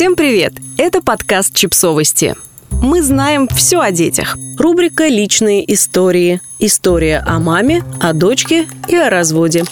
Всем привет! Это подкаст «Чипсовости». Мы знаем все о детях. Рубрика «Личные истории». История о маме, о дочке и о разводе.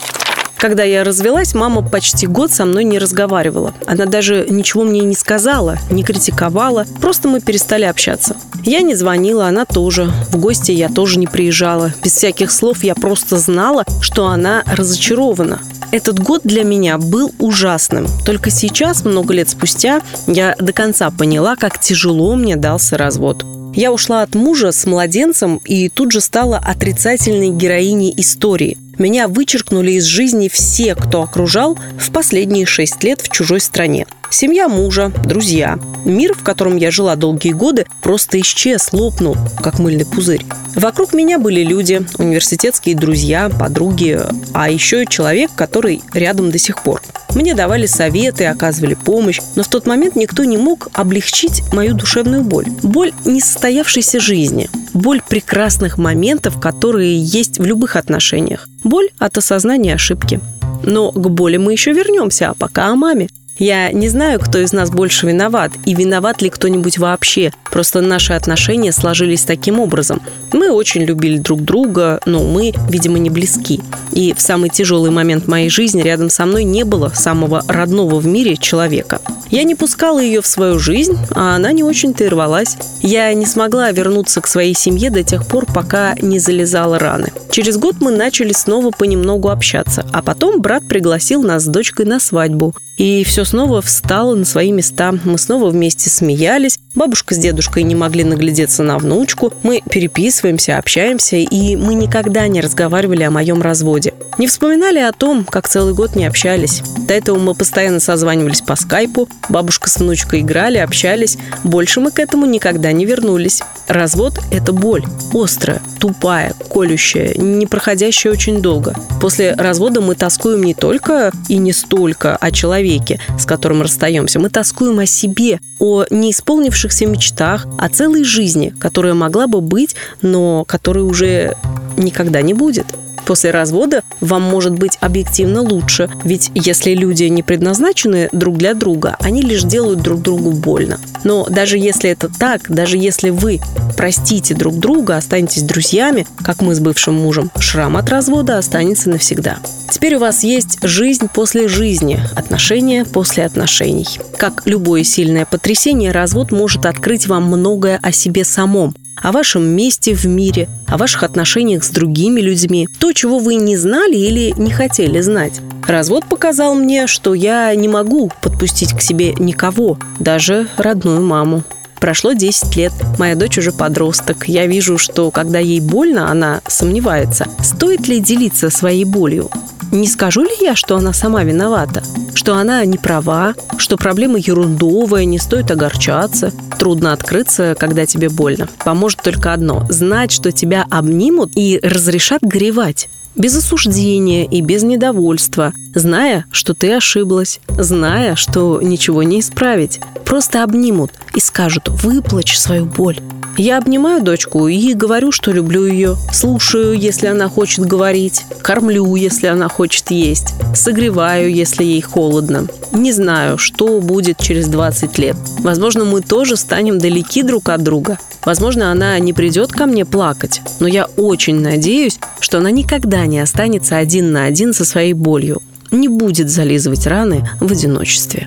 Когда я развелась, мама почти год со мной не разговаривала. Она даже ничего мне не сказала, не критиковала, просто мы перестали общаться. Я не звонила, она тоже. В гости я тоже не приезжала. Без всяких слов я просто знала, что она разочарована. Этот год для меня был ужасным. Только сейчас, много лет спустя, я до конца поняла, как тяжело мне дался развод. Я ушла от мужа с младенцем и тут же стала отрицательной героиней истории. Меня вычеркнули из жизни все, кто окружал в последние шесть лет в чужой стране. Семья мужа, друзья. Мир, в котором я жила долгие годы, просто исчез, лопнул, как мыльный пузырь. Вокруг меня были люди, университетские друзья, подруги, а еще и человек, который рядом до сих пор. Мне давали советы, оказывали помощь, но в тот момент никто не мог облегчить мою душевную боль. Боль несостоявшейся жизни, боль прекрасных моментов, которые есть в любых отношениях, боль от осознания ошибки. Но к боли мы еще вернемся, а пока о маме. Я не знаю, кто из нас больше виноват, и виноват ли кто-нибудь вообще. Просто наши отношения сложились таким образом. Мы очень любили друг друга, но мы, видимо, не близки. И в самый тяжелый момент моей жизни рядом со мной не было самого родного в мире человека. Я не пускала ее в свою жизнь, а она не очень-то и рвалась. Я не смогла вернуться к своей семье до тех пор, пока не залезала раны. Через год мы начали снова понемногу общаться, а потом брат пригласил нас с дочкой на свадьбу. И все снова встало на свои места. Мы снова вместе смеялись. Бабушка с дедушкой не могли наглядеться на внучку. Мы переписываемся, общаемся, и мы никогда не разговаривали о моем разводе. Не вспоминали о том, как целый год не общались. До этого мы постоянно созванивались по скайпу. Бабушка с внучкой играли, общались. Больше мы к этому никогда не вернулись. Развод – это боль. Острая, тупая, колющая, не проходящая очень долго. После развода мы тоскуем не только и не столько о человеке, человеке, с которым расстаемся. Мы тоскуем о себе, о неисполнившихся мечтах, о целой жизни, которая могла бы быть, но которой уже никогда не будет после развода вам может быть объективно лучше. Ведь если люди не предназначены друг для друга, они лишь делают друг другу больно. Но даже если это так, даже если вы простите друг друга, останетесь друзьями, как мы с бывшим мужем, шрам от развода останется навсегда. Теперь у вас есть жизнь после жизни, отношения после отношений. Как любое сильное потрясение, развод может открыть вам многое о себе самом, о вашем месте в мире, о ваших отношениях с другими людьми, то, чего вы не знали или не хотели знать. Развод показал мне, что я не могу подпустить к себе никого, даже родную маму. Прошло 10 лет, моя дочь уже подросток. Я вижу, что когда ей больно, она сомневается, стоит ли делиться своей болью. Не скажу ли я, что она сама виновата? Что она не права, что проблема ерундовая, не стоит огорчаться. Трудно открыться, когда тебе больно. Поможет только одно – знать, что тебя обнимут и разрешат горевать без осуждения и без недовольства, зная, что ты ошиблась, зная, что ничего не исправить. Просто обнимут и скажут «выплачь свою боль». Я обнимаю дочку и говорю, что люблю ее. Слушаю, если она хочет говорить. Кормлю, если она хочет есть. Согреваю, если ей холодно. Не знаю, что будет через 20 лет. Возможно, мы тоже станем далеки друг от друга. Возможно, она не придет ко мне плакать. Но я очень надеюсь, что она никогда не останется один на один со своей болью. Не будет зализывать раны в одиночестве.